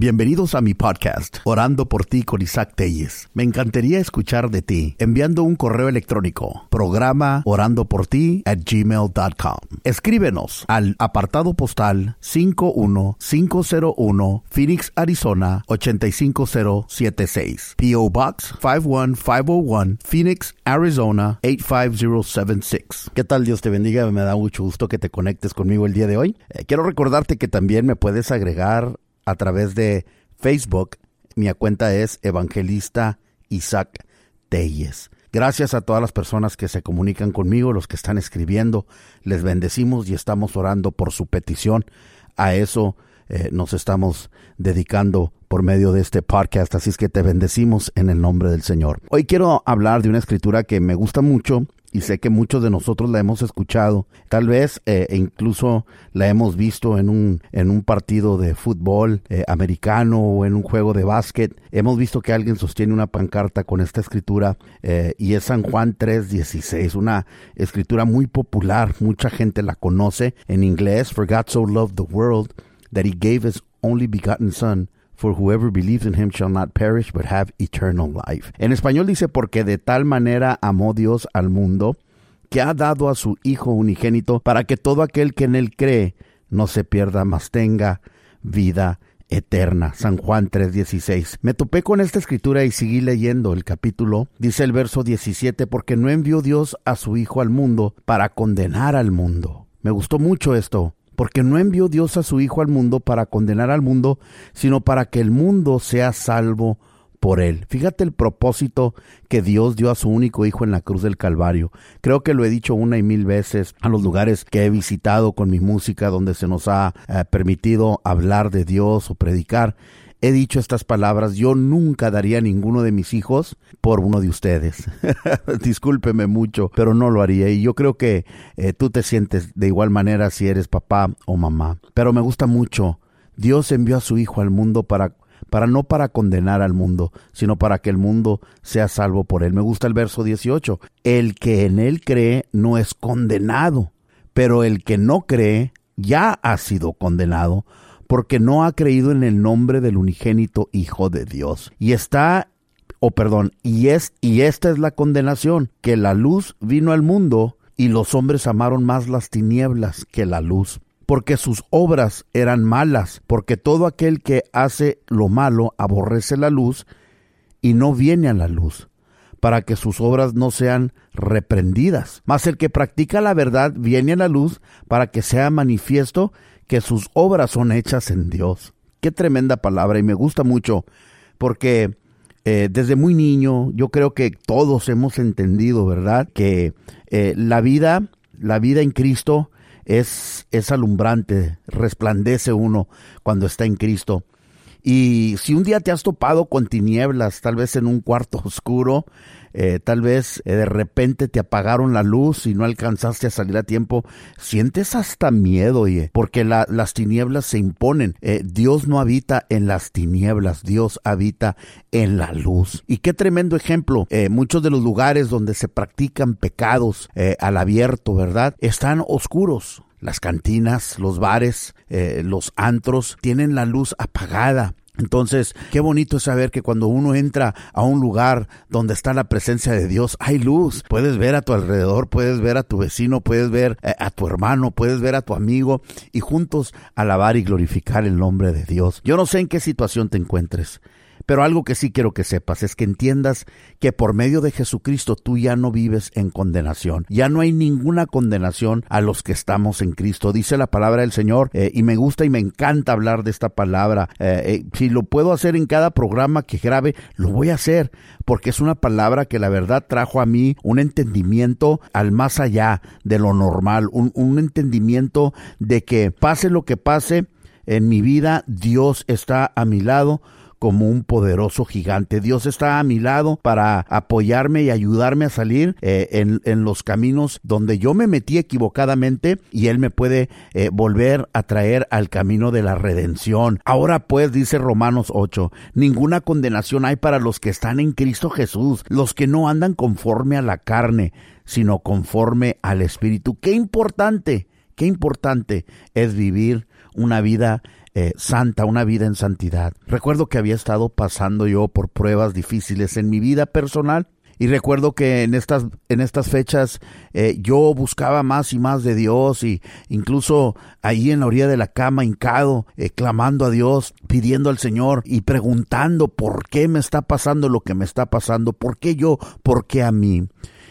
Bienvenidos a mi podcast, Orando por ti con Isaac Telles. Me encantaría escuchar de ti enviando un correo electrónico, programa orando por ti at gmail.com. Escríbenos al apartado postal 51501 Phoenix, Arizona 85076. P.O. Box 51501 Phoenix, Arizona 85076. ¿Qué tal? Dios te bendiga. Me da mucho gusto que te conectes conmigo el día de hoy. Eh, quiero recordarte que también me puedes agregar a través de Facebook. Mi cuenta es Evangelista Isaac Telles. Gracias a todas las personas que se comunican conmigo, los que están escribiendo. Les bendecimos y estamos orando por su petición. A eso eh, nos estamos dedicando por medio de este podcast. Así es que te bendecimos en el nombre del Señor. Hoy quiero hablar de una escritura que me gusta mucho y sé que muchos de nosotros la hemos escuchado, tal vez eh, e incluso la hemos visto en un, en un partido de fútbol eh, americano o en un juego de básquet. Hemos visto que alguien sostiene una pancarta con esta escritura eh, y es San Juan 3:16, una escritura muy popular, mucha gente la conoce en inglés, For God so loved the world that he gave his only begotten son for whoever believes in him shall not perish but have eternal life. En español dice porque de tal manera amó Dios al mundo que ha dado a su Hijo unigénito para que todo aquel que en él cree no se pierda, mas tenga vida eterna. San Juan 3:16. Me topé con esta escritura y seguí leyendo el capítulo. Dice el verso 17, porque no envió Dios a su Hijo al mundo para condenar al mundo. Me gustó mucho esto porque no envió Dios a su Hijo al mundo para condenar al mundo, sino para que el mundo sea salvo por él. Fíjate el propósito que Dios dio a su único hijo en la cruz del Calvario. Creo que lo he dicho una y mil veces a los lugares que he visitado con mi música, donde se nos ha eh, permitido hablar de Dios o predicar he dicho estas palabras, yo nunca daría a ninguno de mis hijos por uno de ustedes. Discúlpeme mucho, pero no lo haría. Y yo creo que eh, tú te sientes de igual manera si eres papá o mamá. Pero me gusta mucho. Dios envió a su Hijo al mundo para para no para condenar al mundo, sino para que el mundo sea salvo por él. Me gusta el verso 18. El que en él cree no es condenado, pero el que no cree ya ha sido condenado porque no ha creído en el nombre del unigénito Hijo de Dios. Y está, o oh, perdón, y es, y esta es la condenación, que la luz vino al mundo y los hombres amaron más las tinieblas que la luz porque sus obras eran malas, porque todo aquel que hace lo malo aborrece la luz y no viene a la luz, para que sus obras no sean reprendidas. Mas el que practica la verdad viene a la luz para que sea manifiesto que sus obras son hechas en Dios. Qué tremenda palabra y me gusta mucho porque eh, desde muy niño yo creo que todos hemos entendido, ¿verdad? Que eh, la vida, la vida en Cristo es, es alumbrante, resplandece uno cuando está en Cristo. Y si un día te has topado con tinieblas, tal vez en un cuarto oscuro, eh, tal vez eh, de repente te apagaron la luz y no alcanzaste a salir a tiempo, sientes hasta miedo, oye, porque las tinieblas se imponen. Eh, Dios no habita en las tinieblas, Dios habita en la luz. Y qué tremendo ejemplo, muchos de los lugares donde se practican pecados al abierto, ¿verdad? Están oscuros. Las cantinas, los bares, los antros tienen la luz apagada. Entonces, qué bonito es saber que cuando uno entra a un lugar donde está la presencia de Dios, hay luz. Puedes ver a tu alrededor, puedes ver a tu vecino, puedes ver eh, a tu hermano, puedes ver a tu amigo y juntos alabar y glorificar el nombre de Dios. Yo no sé en qué situación te encuentres. Pero algo que sí quiero que sepas es que entiendas que por medio de Jesucristo tú ya no vives en condenación. Ya no hay ninguna condenación a los que estamos en Cristo. Dice la palabra del Señor eh, y me gusta y me encanta hablar de esta palabra. Eh, eh, si lo puedo hacer en cada programa que grabe, lo voy a hacer porque es una palabra que la verdad trajo a mí un entendimiento al más allá de lo normal, un, un entendimiento de que pase lo que pase en mi vida, Dios está a mi lado como un poderoso gigante. Dios está a mi lado para apoyarme y ayudarme a salir eh, en, los caminos donde yo me metí equivocadamente y Él me puede eh, volver a traer al camino de la redención. Ahora pues, dice Romanos 8, ninguna condenación hay para los que están en Cristo Jesús, los que no andan conforme a la carne, sino conforme al Espíritu. Qué importante, qué importante es vivir una vida eh, santa, una vida en santidad. Recuerdo que había estado pasando yo por pruebas difíciles en mi vida personal y recuerdo que en estas, en estas fechas eh, yo buscaba más y más de Dios y incluso ahí en la orilla de la cama hincado, eh, clamando a Dios, pidiendo al Señor y preguntando por qué me está pasando lo que me está pasando, por qué yo, por qué a mí.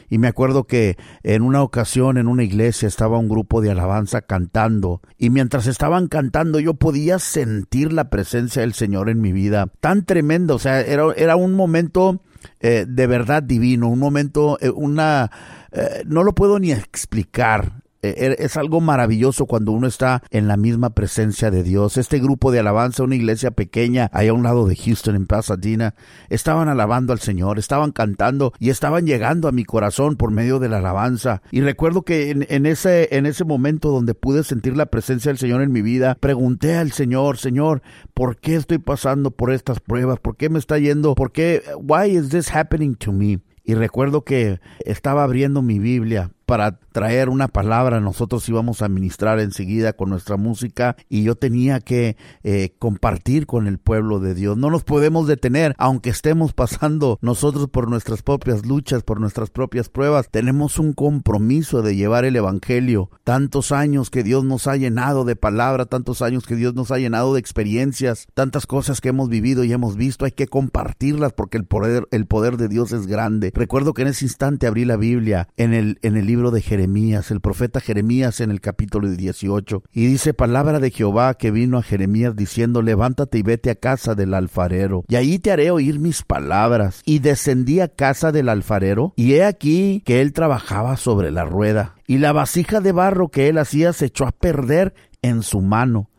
Y me acuerdo que en una ocasión en una iglesia estaba un grupo de alabanza cantando y mientras estaban cantando yo podía sentir la presencia del Señor en mi vida tan tremendo, o sea, era, era un momento eh, de verdad divino, un momento, eh, una, eh, no lo puedo ni explicar. Eh, er, es algo maravilloso cuando uno está en la misma presencia de Dios. Este grupo de alabanza, una iglesia pequeña, allá a un lado de Houston, en Pasadena, estaban alabando al Señor, estaban cantando y estaban llegando a mi corazón por medio de la alabanza. Y recuerdo que en, ese, en ese momento donde pude sentir la presencia del Señor en mi vida, pregunté al Señor, Señor, ¿por qué estoy pasando por estas pruebas? ¿Por qué me está yendo? ¿Por qué? Why is this happening to me? Y recuerdo que estaba abriendo mi Biblia para traer una palabra, nosotros íbamos a ministrar enseguida con nuestra música y yo tenía que eh, compartir con el pueblo de Dios. No nos podemos detener, aunque estemos pasando nosotros por nuestras propias luchas, por nuestras propias pruebas. Tenemos un compromiso de llevar el Evangelio. Tantos años que Dios nos ha llenado de palabra, tantos años que Dios nos ha llenado de experiencias, tantas cosas que hemos vivido y hemos visto, hay que compartirlas porque el poder, el poder de Dios es grande. Recuerdo que en ese instante abrí la Biblia en el, en el libro libro de Jeremías, el profeta Jeremías en el capítulo 18, y dice palabra de Jehová que vino a Jeremías diciendo, levántate y vete a casa del alfarero, y ahí te haré oír mis palabras. Y descendí a casa del alfarero, y he aquí que él trabajaba sobre la rueda, y la vasija de barro que él hacía se echó a perder en su mano,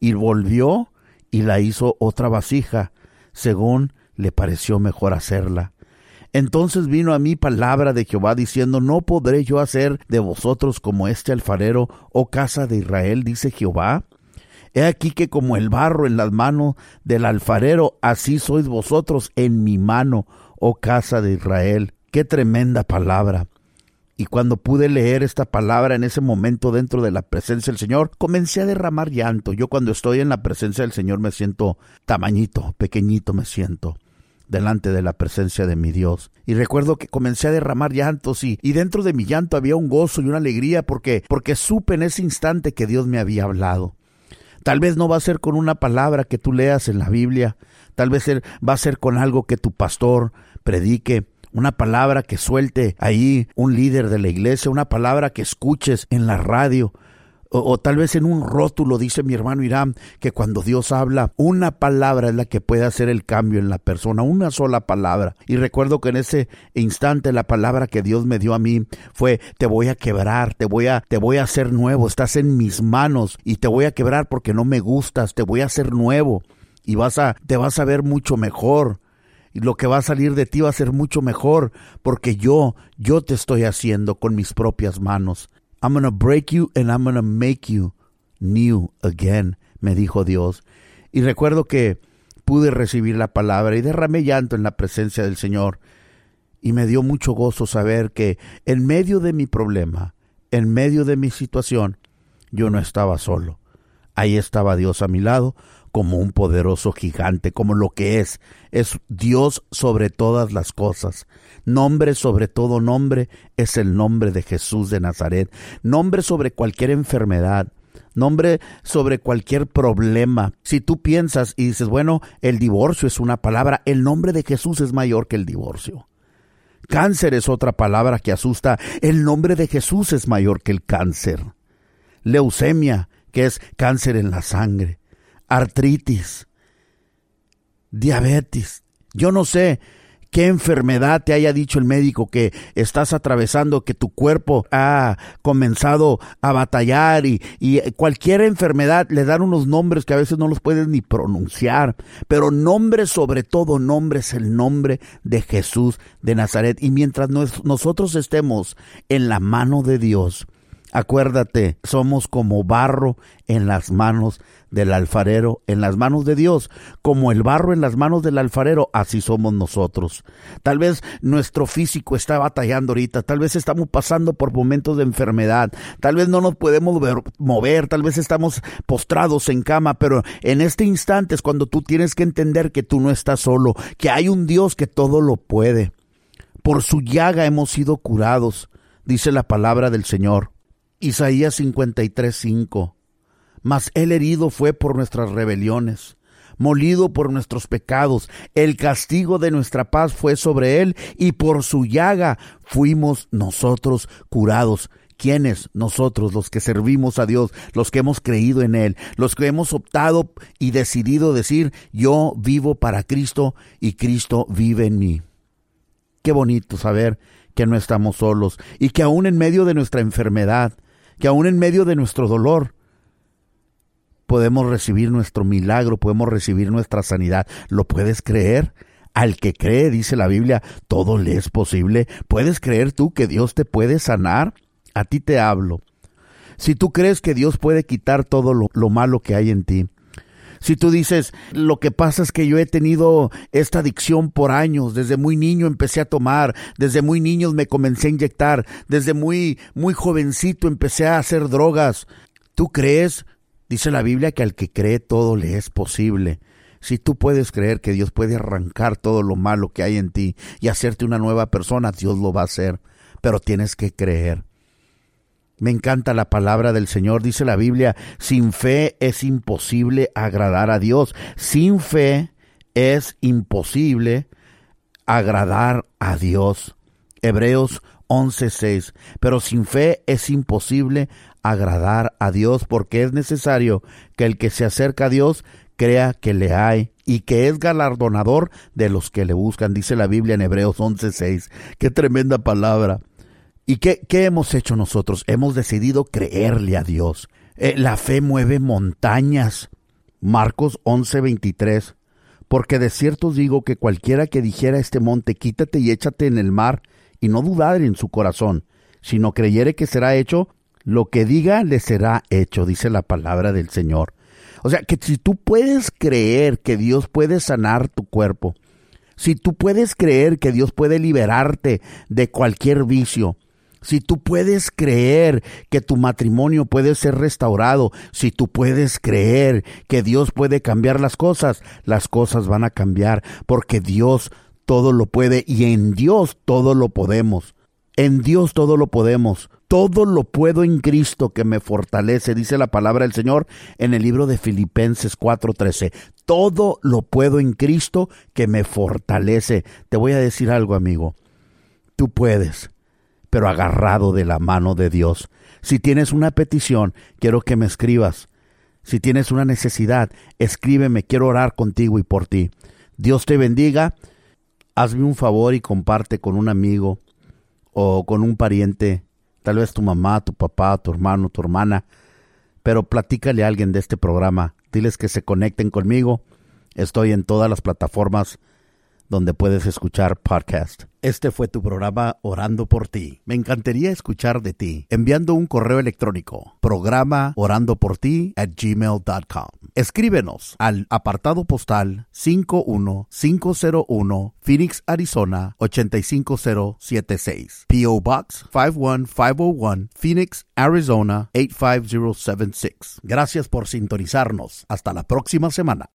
y volvió y la hizo otra vasija, según le pareció mejor hacerla. Entonces vino a mí palabra de Jehová diciendo, no podré yo hacer de vosotros como este alfarero, oh casa de Israel, dice Jehová. He aquí que como el barro en las manos del alfarero, así sois vosotros en mi mano, oh casa de Israel. Qué tremenda palabra. Y cuando pude leer esta palabra en ese momento dentro de la presencia del Señor, comencé a derramar llanto. Yo cuando estoy en la presencia del Señor me siento tamañito, pequeñito me siento delante de la presencia de mi Dios. Y recuerdo que comencé a derramar llantos y, dentro de mi llanto había un gozo y una alegría porque, porque supe en ese instante que Dios me había hablado. Tal vez no va a ser con una palabra que tú leas en la Biblia, tal vez va a ser con algo que tu pastor predique, una palabra que suelte ahí un líder de la iglesia, una palabra que escuches en la radio, o, tal vez en un rótulo, dice mi hermano Irán, que cuando Dios habla, una palabra es la que puede hacer el cambio en la persona, una sola palabra. Y recuerdo que en ese instante la palabra que Dios me dio a mí fue, te voy a quebrar, te voy a, te voy a hacer nuevo, estás en mis manos y te voy a quebrar porque no me gustas, te voy a hacer nuevo y vas a, te vas a ver mucho mejor y lo que va a salir de ti va a ser mucho mejor porque yo, yo te estoy haciendo con mis propias manos. I'm gonna break you and I'm gonna make you new again, me dijo Dios. Y recuerdo que pude recibir la palabra y derramé llanto en la presencia del Señor. Y me dio mucho gozo saber que en medio de mi problema, en medio de mi situación, yo no estaba solo. Ahí estaba Dios a mi lado, como un poderoso gigante, como lo que es, es Dios sobre todas las cosas. Nombre sobre todo nombre es el nombre de Jesús de Nazaret. Nombre sobre cualquier enfermedad, nombre sobre cualquier problema. Si tú piensas y dices, bueno, el divorcio es una palabra, el nombre de Jesús es mayor que el divorcio. Cáncer es otra palabra que asusta, el nombre de Jesús es mayor que el cáncer. Leucemia, que es cáncer en la sangre artritis, diabetes. Yo no sé qué enfermedad te haya dicho el médico que estás atravesando, que tu cuerpo ha comenzado a batallar y, cualquier enfermedad le dan unos nombres que a veces no los puedes ni pronunciar, pero nombre sobre todo nombre es el nombre de Jesús de Nazaret. Y mientras nosotros estemos en la mano de Dios, Acuérdate, somos como barro en las manos del alfarero, en las manos de Dios, como el barro en las manos del alfarero, así somos nosotros. Tal vez nuestro físico está batallando ahorita, tal vez estamos pasando por momentos de enfermedad, tal vez no nos podemos mover, tal vez estamos postrados en cama, pero en este instante es cuando tú tienes que entender que tú no estás solo, que hay un Dios que todo lo puede. Por su llaga hemos sido curados, dice la palabra del Señor. Isaías 53:5. Mas el herido fue por nuestras rebeliones, molido por nuestros pecados, el castigo de nuestra paz fue sobre él, y por su llaga fuimos nosotros curados. ¿Quiénes? Nosotros, los que servimos a Dios, los que hemos creído en Él, los que hemos optado y decidido decir, yo vivo para Cristo y Cristo vive en mí. Qué bonito saber que no estamos solos y que aún en medio de nuestra enfermedad, que aún en medio de nuestro dolor podemos recibir nuestro milagro, podemos recibir nuestra sanidad. ¿Lo puedes creer? Al que cree, dice la Biblia, todo le es posible. ¿Puedes creer tú que Dios te puede sanar? A ti te hablo. Si tú crees que Dios puede quitar todo lo, lo malo que hay en ti, si tú dices, lo que pasa es que yo he tenido esta adicción por años, desde muy niño empecé a tomar, desde muy niño me comencé a inyectar, desde muy, muy jovencito empecé a hacer drogas. ¿Tú crees? Dice la Biblia que al que cree todo le es posible. Si tú puedes creer que Dios puede arrancar todo lo malo que hay en ti y hacerte una nueva persona, Dios lo va a hacer. Pero tienes que creer. Me encanta la palabra del Señor. Dice la Biblia, sin fe es imposible agradar a Dios. Sin fe es imposible agradar a Dios. Hebreos 11:6. Pero sin fe es imposible agradar a Dios porque es necesario que el que se acerca a Dios crea que le hay y que es galardonador de los que le buscan, dice la Biblia en Hebreos 11:6. Qué tremenda palabra. ¿Y qué, qué, hemos hecho nosotros? Hemos decidido creerle a Dios. Eh, la fe mueve montañas. Marcos 11:23. Porque de cierto os digo que cualquiera que dijera a este monte, quítate y échate en el mar, y no dudar en su corazón, sino creyere que será hecho, lo que diga le será hecho, dice la palabra del Señor. O sea, que si tú puedes creer que Dios puede sanar tu cuerpo, si tú puedes creer que Dios puede liberarte de cualquier vicio, si tú puedes creer que tu matrimonio puede ser restaurado, si tú puedes creer que Dios puede cambiar las cosas, las cosas van a cambiar porque Dios todo lo puede y en Dios todo lo podemos. En Dios todo lo podemos. Todo lo puedo en Cristo que me fortalece, dice la palabra del Señor en el libro de Filipenses 4:13. Todo lo puedo en Cristo que me fortalece. Te voy a decir algo, amigo. Tú puedes pero agarrado de la mano de Dios. Si tienes una petición, quiero que me escribas. Si tienes una necesidad, escríbeme, quiero orar contigo y por ti. Dios te bendiga. Hazme un favor y comparte con un amigo o con un pariente, tal vez tu mamá, tu papá, tu hermano, tu hermana, pero platícale a alguien de este programa. Diles que se conecten conmigo. Estoy en todas las plataformas donde puedes escuchar podcast. Este fue tu programa Orando por ti. Me encantaría escuchar de ti enviando un correo electrónico programa orando por ti at gmail.com. Escríbenos al apartado postal 51501 Phoenix, Arizona 85076. PO Box 51501 Phoenix, Arizona 85076. Gracias por sintonizarnos. Hasta la próxima semana.